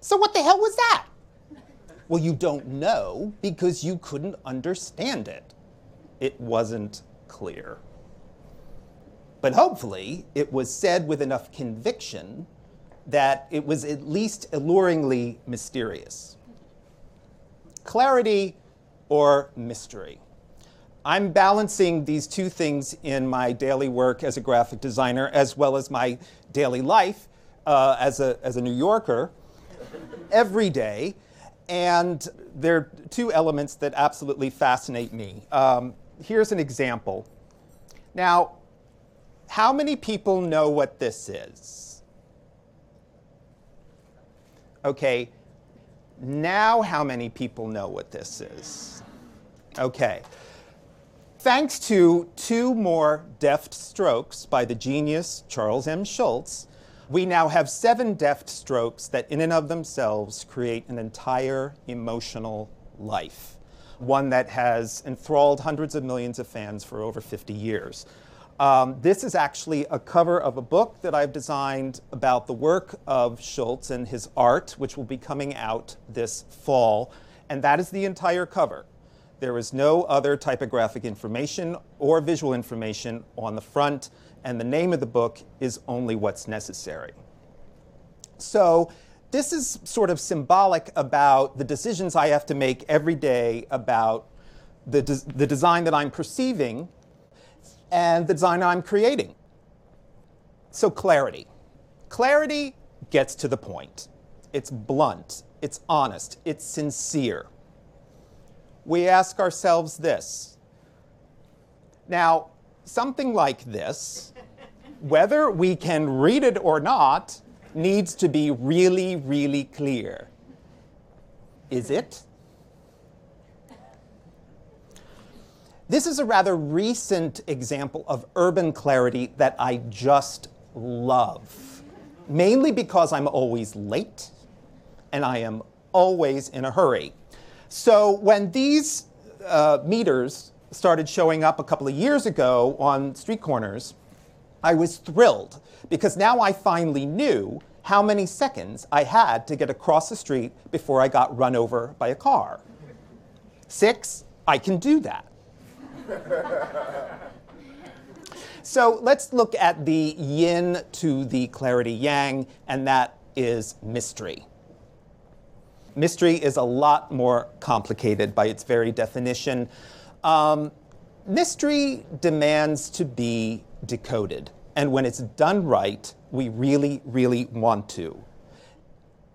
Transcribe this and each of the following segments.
So, what the hell was that? Well, you don't know because you couldn't understand it. It wasn't clear. But hopefully, it was said with enough conviction that it was at least alluringly mysterious. Clarity or mystery. I'm balancing these two things in my daily work as a graphic designer as well as my daily life uh, as, a, as a New Yorker every day. And there are two elements that absolutely fascinate me. Um, here's an example. Now, how many people know what this is? Okay, now how many people know what this is? Okay. Thanks to two more deft strokes by the genius Charles M. Schulz, we now have seven deft strokes that, in and of themselves, create an entire emotional life, one that has enthralled hundreds of millions of fans for over 50 years. Um, this is actually a cover of a book that I've designed about the work of Schulz and his art, which will be coming out this fall. And that is the entire cover. There is no other typographic information or visual information on the front and the name of the book is only what's necessary. So, this is sort of symbolic about the decisions I have to make every day about the, the design that I'm perceiving and the design I'm creating. So, clarity. Clarity gets to the point. It's blunt, it's honest, it's sincere. We ask ourselves this. Now, something like this whether we can read it or not, needs to be really, really clear. Is it? This is a rather recent example of urban clarity that I just love, mainly because I'm always late and I am always in a hurry. So when these uh, meters started showing up a couple of years ago on street corners, I was thrilled because now I finally knew how many seconds I had to get across the street before I got run over by a car. Six, I can do that. so let's look at the yin to the clarity yang, and that is mystery. Mystery is a lot more complicated by its very definition. Um, mystery demands to be decoded. And when it's done right, we really, really want to.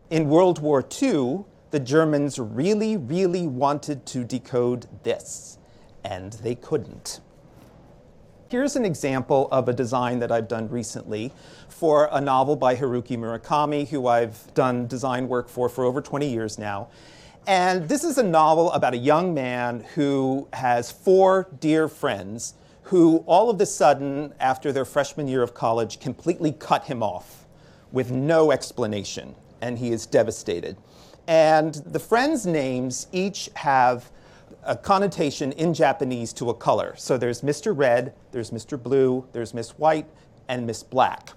In World War II, the Germans really, really wanted to decode this, and they couldn't. Here's an example of a design that I've done recently for a novel by Haruki Murakami, who I've done design work for for over 20 years now. And this is a novel about a young man who has four dear friends who all of a sudden, after their freshman year of college, completely cut him off with no explanation, and he is devastated. And the friends' names each have a connotation in Japanese to a color. So there's Mr. Red, there's Mr. Blue, there's Miss White, and Miss Black.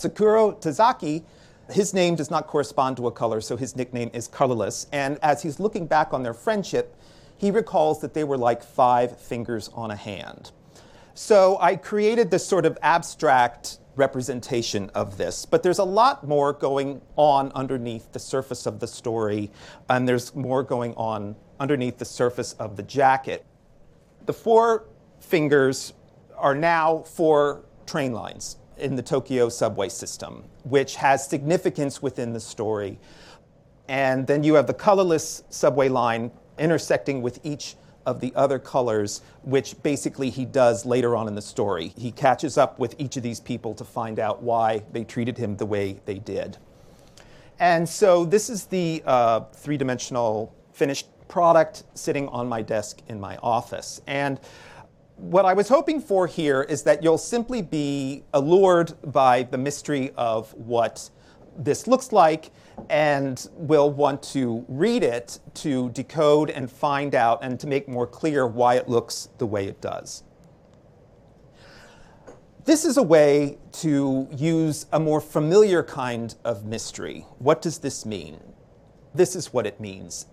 Tsukuru Tazaki, his name does not correspond to a color, so his nickname is colorless. And as he's looking back on their friendship, he recalls that they were like five fingers on a hand. So I created this sort of abstract representation of this, but there's a lot more going on underneath the surface of the story, and there's more going on underneath the surface of the jacket. The four fingers are now four train lines in the Tokyo subway system, which has significance within the story. And then you have the colorless subway line intersecting with each of the other colors, which basically he does later on in the story. He catches up with each of these people to find out why they treated him the way they did. And so this is the uh, three dimensional finished product sitting on my desk in my office. And what I was hoping for here is that you'll simply be allured by the mystery of what this looks like and will want to read it to decode and find out and to make more clear why it looks the way it does. This is a way to use a more familiar kind of mystery. What does this mean? This is what it means.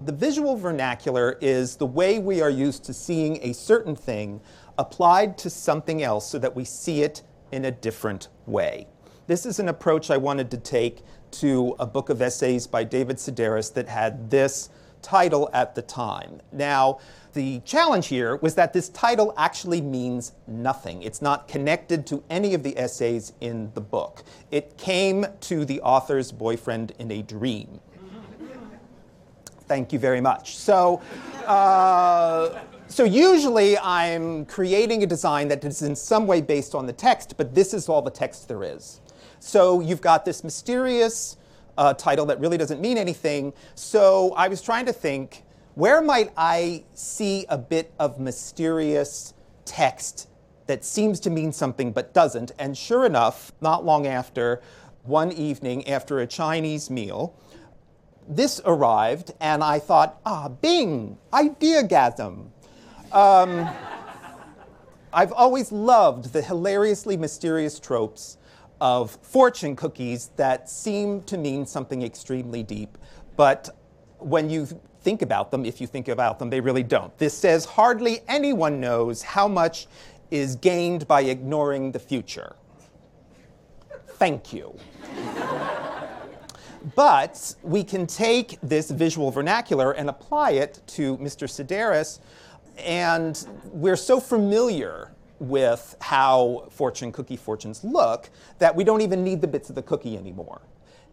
The visual vernacular is the way we are used to seeing a certain thing applied to something else so that we see it in a different way. This is an approach I wanted to take to a book of essays by David Sedaris that had this title at the time. Now, the challenge here was that this title actually means nothing. It's not connected to any of the essays in the book. It came to the author's boyfriend in a dream. Thank you very much. So, uh, so usually I'm creating a design that is in some way based on the text, but this is all the text there is. So you've got this mysterious uh, title that really doesn't mean anything. So I was trying to think, where might I see a bit of mysterious text that seems to mean something but doesn't? And sure enough, not long after, one evening after a Chinese meal, this arrived, and I thought, ah, bing, ideagasm. Um, I've always loved the hilariously mysterious tropes of fortune cookies that seem to mean something extremely deep, but when you think about them, if you think about them, they really don't. This says hardly anyone knows how much is gained by ignoring the future. Thank you. But we can take this visual vernacular and apply it to Mr. Sedaris, and we're so familiar with how fortune cookie fortunes look that we don't even need the bits of the cookie anymore.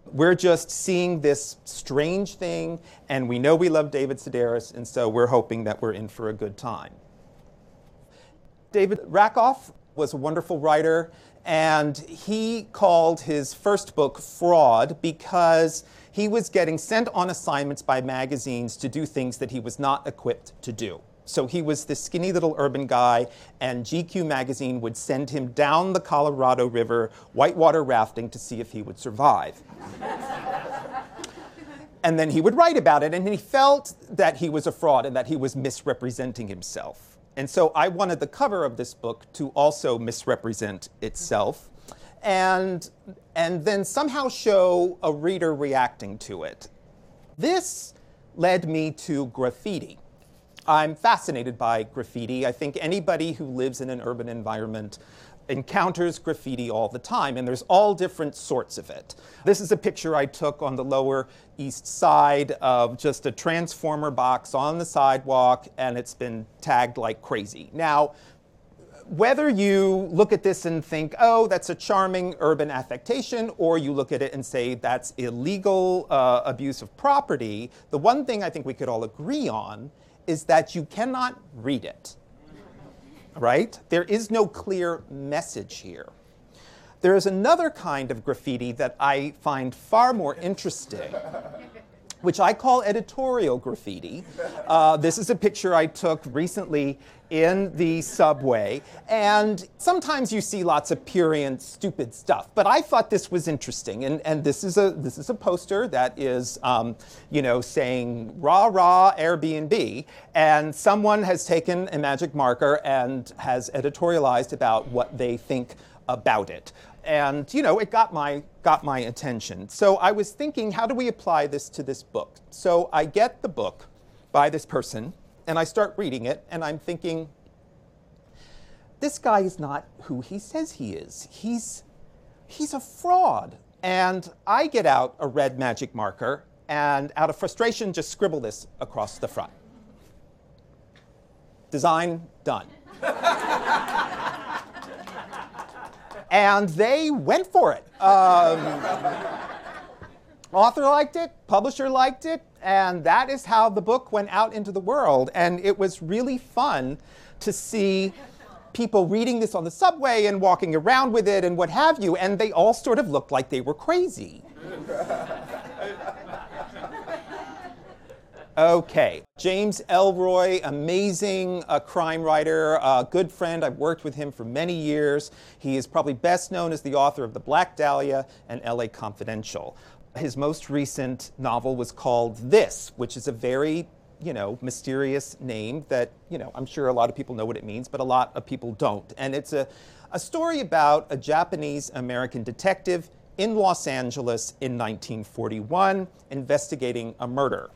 We're just seeing this strange thing, and we know we love David Sedaris, and so we're hoping that we're in for a good time. David Rakoff was a wonderful writer, and he called his first book Fraud because he was getting sent on assignments by magazines to do things that he was not equipped to do. So he was this skinny little urban guy, and GQ magazine would send him down the Colorado River whitewater rafting to see if he would survive. and then he would write about it, and he felt that he was a fraud and that he was misrepresenting himself. And so I wanted the cover of this book to also misrepresent itself and, and then somehow show a reader reacting to it. This led me to graffiti. I'm fascinated by graffiti. I think anybody who lives in an urban environment encounters graffiti all the time, and there's all different sorts of it. This is a picture I took on the Lower East Side of just a transformer box on the sidewalk, and it's been tagged like crazy. Now, whether you look at this and think, oh, that's a charming urban affectation, or you look at it and say that's illegal uh, abuse of property, the one thing I think we could all agree on is that you cannot read it. Right? There is no clear message here. There is another kind of graffiti that I find far more interesting which I call editorial graffiti. Uh, this is a picture I took recently in the subway, and sometimes you see lots of purient, stupid stuff. But I thought this was interesting, and, and this is a this is a poster that is, um, you know, saying "rah rah Airbnb," and someone has taken a magic marker and has editorialized about what they think about it and you know it got my got my attention. So i was thinking how do we apply this to this book? So i get the book by this person and i start reading it and i'm thinking this guy is not who he says he is. He's he's a fraud. And i get out a red magic marker and out of frustration just scribble this across the front. Design done and they went for it. Um, author liked it, publisher liked it, and that is how the book went out into the world. And it was really fun to see people reading this on the subway and walking around with it and what have you, and they all sort of looked like they were crazy. Okay, James Ellroy, amazing uh, crime writer, uh, good friend. I've worked with him for many years. He is probably best known as the author of The Black Dahlia and LA Confidential. His most recent novel was called This, which is a very you know, mysterious name that, you know, I'm sure a lot of people know what it means, but a lot of people don't. And it's a, a story about a Japanese American detective in Los Angeles in 1941 investigating a murder.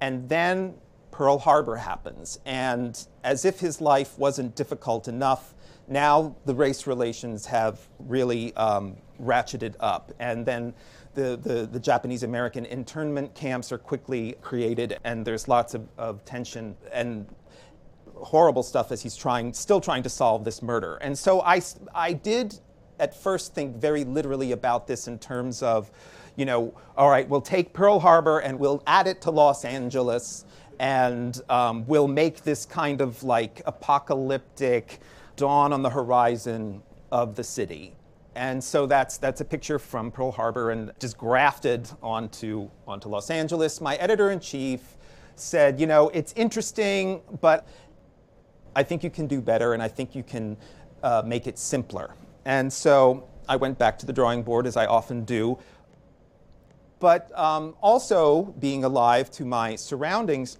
And then Pearl Harbor happens. And as if his life wasn't difficult enough, now the race relations have really um, ratcheted up. And then the, the, the, Japanese American internment camps are quickly created, and there's lots of, of tension and horrible stuff as he's trying, still trying to solve this murder. And so I, I did at first think very literally about this in terms of you know, all right, we'll take Pearl Harbor and we'll add it to Los Angeles and um, we'll make this kind of like apocalyptic dawn on the horizon of the city. And so that's, that's a picture from Pearl Harbor and just grafted onto, onto Los Angeles. My editor in chief said, you know, it's interesting, but I think you can do better and I think you can uh, make it simpler. And so I went back to the drawing board, as I often do, but um, also being alive to my surroundings.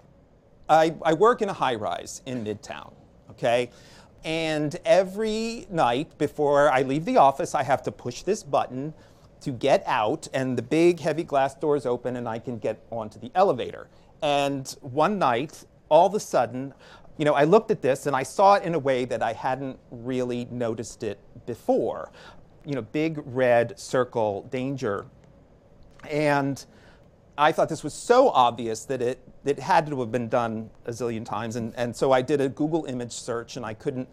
I, I work in a high rise in Midtown, okay? And every night before I leave the office, I have to push this button to get out, and the big heavy glass doors open, and I can get onto the elevator. And one night, all of a sudden, you know, I looked at this and I saw it in a way that I hadn't really noticed it before. You know, big red circle, danger and I thought this was so obvious that it, it had to have been done a zillion times. And, and so I did a Google image search and I couldn't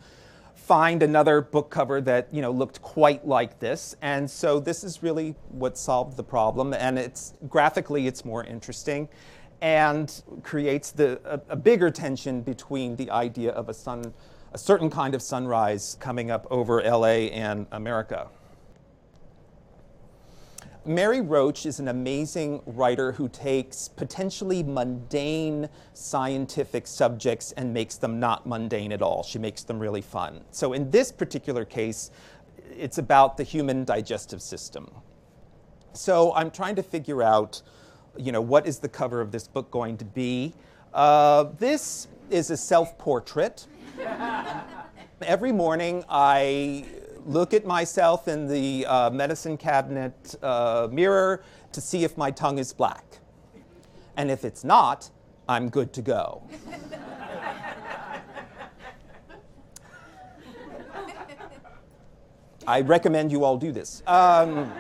find another book cover that you know looked quite like this. And so this is really what solved the problem. And it's graphically it's more interesting and creates the, a, a bigger tension between the idea of a sun, a certain kind of sunrise coming up over LA and America. Mary Roach is an amazing writer who takes potentially mundane scientific subjects and makes them not mundane at all. She makes them really fun. So, in this particular case, it's about the human digestive system. So, I'm trying to figure out, you know, what is the cover of this book going to be? Uh, this is a self portrait. Every morning, I look at myself in the uh, medicine cabinet uh, mirror to see if my tongue is black. And if it's not, I'm good to go. I recommend you all do this. Um,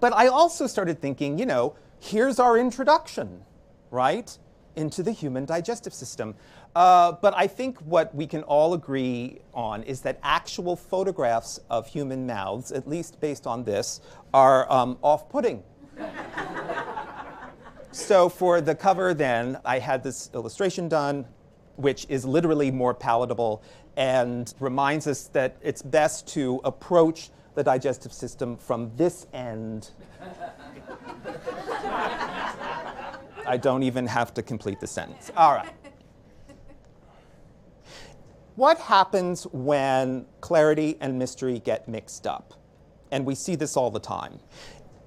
but I also started thinking, you know, here's our introduction, right, into the human digestive system. Uh, but I think what we can all agree on is that actual photographs of human mouths, at least based on this, are um, off putting. so for the cover, then, I had this illustration done, which is literally more palatable and reminds us that it's best to approach the digestive system from this end. I don't even have to complete the sentence. All right. What happens when clarity and mystery get mixed up? And we see this all the time.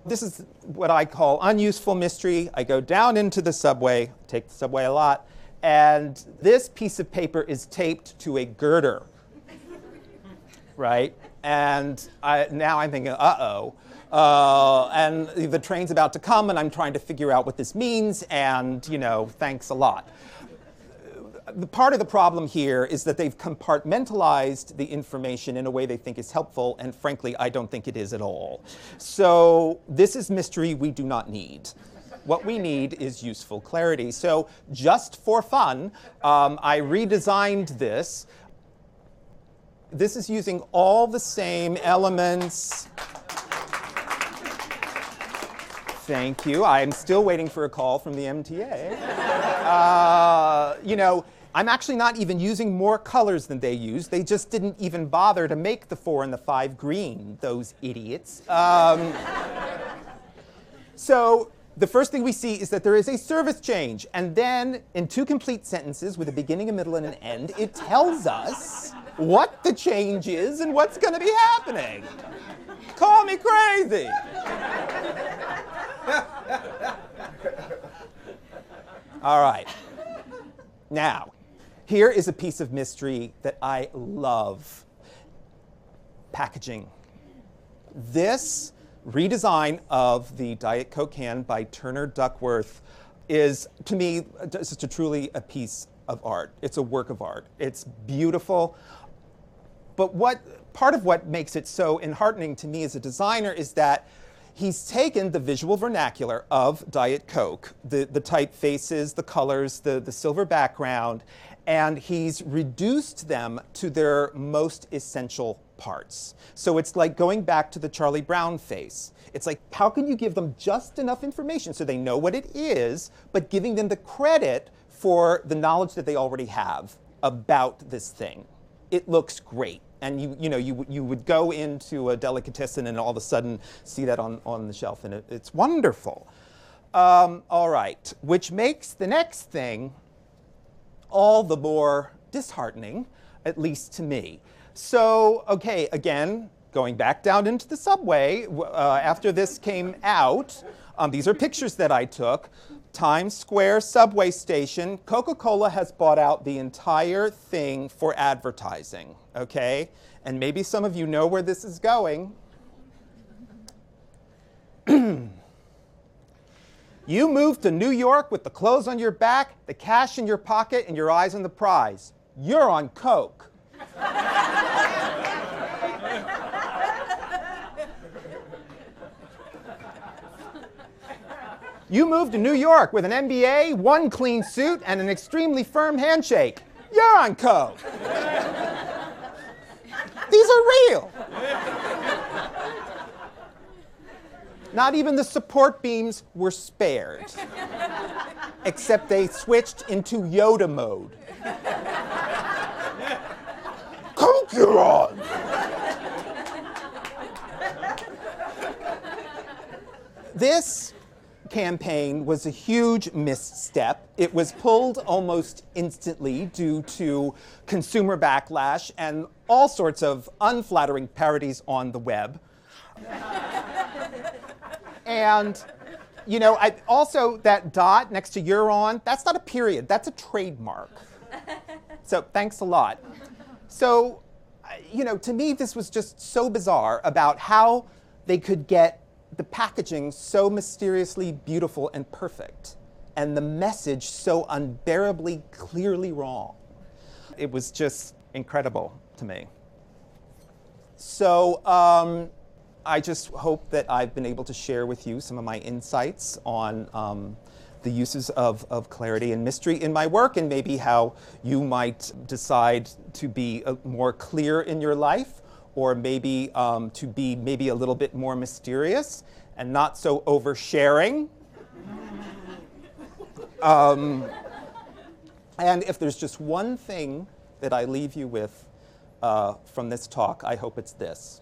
This is what I call unuseful mystery. I go down into the subway, take the subway a lot, and this piece of paper is taped to a girder, right? And I, now I'm thinking, uh-oh. Uh, and the train's about to come, and I'm trying to figure out what this means, and, you know, thanks a lot the part of the problem here is that they've compartmentalized the information in a way they think is helpful, and frankly, I don't think it is at all. So this is mystery we do not need. What we need is useful clarity. So just for fun, um, I redesigned this. This is using all the same elements. Thank you. I'm still waiting for a call from the MTA. Uh, you know, I'm actually not even using more colors than they use. They just didn't even bother to make the four and the five green, those idiots. Um, so the first thing we see is that there is a service change. And then, in two complete sentences with a beginning, a middle, and an end, it tells us what the change is and what's going to be happening. Call me crazy. All right. Now, here is a piece of mystery that I love packaging. This redesign of the Diet Coke can by Turner Duckworth is, to me, just a truly a piece of art. It's a work of art. It's beautiful. But what part of what makes it so enheartening to me as a designer is that he's taken the visual vernacular of Diet Coke, the, the typefaces, the colors, the, the silver background, and he's reduced them to their most essential parts. So it's like going back to the Charlie Brown face. It's like, how can you give them just enough information so they know what it is, but giving them the credit for the knowledge that they already have about this thing? It looks great. And you, you know, you, you would go into a delicatessen and all of a sudden see that on, on the shelf, and it, it's wonderful. Um, all right, which makes the next thing all the more disheartening, at least to me. So, okay, again, going back down into the subway, uh, after this came out, um, these are pictures that I took. Times Square subway station, Coca Cola has bought out the entire thing for advertising, okay? And maybe some of you know where this is going. Moved to New York with the clothes on your back, the cash in your pocket, and your eyes on the prize. You're on Coke. You moved to New York with an MBA, one clean suit, and an extremely firm handshake. You're on Coke. These are real. Not even the support beams were spared, except they switched into Yoda mode. Coke. This campaign was a huge misstep. It was pulled almost instantly due to consumer backlash and all sorts of unflattering parodies on the web. and you know, I, also that dot next to you're on, that's not a period, that's a trademark. So thanks a lot. So, you know, to me, this was just so bizarre about how they could get the packaging so mysteriously beautiful and perfect, and the message so unbearably clearly wrong. It was just incredible to me. So um, I just hope that I've been able to share with you some of my insights on um, the uses of, of clarity and mystery in my work, and maybe how you might decide to be uh, more clear in your life or maybe um, to be maybe a little bit more mysterious and not so oversharing. Um, and if there's just one thing that I leave you with uh, from this talk, I hope it's this.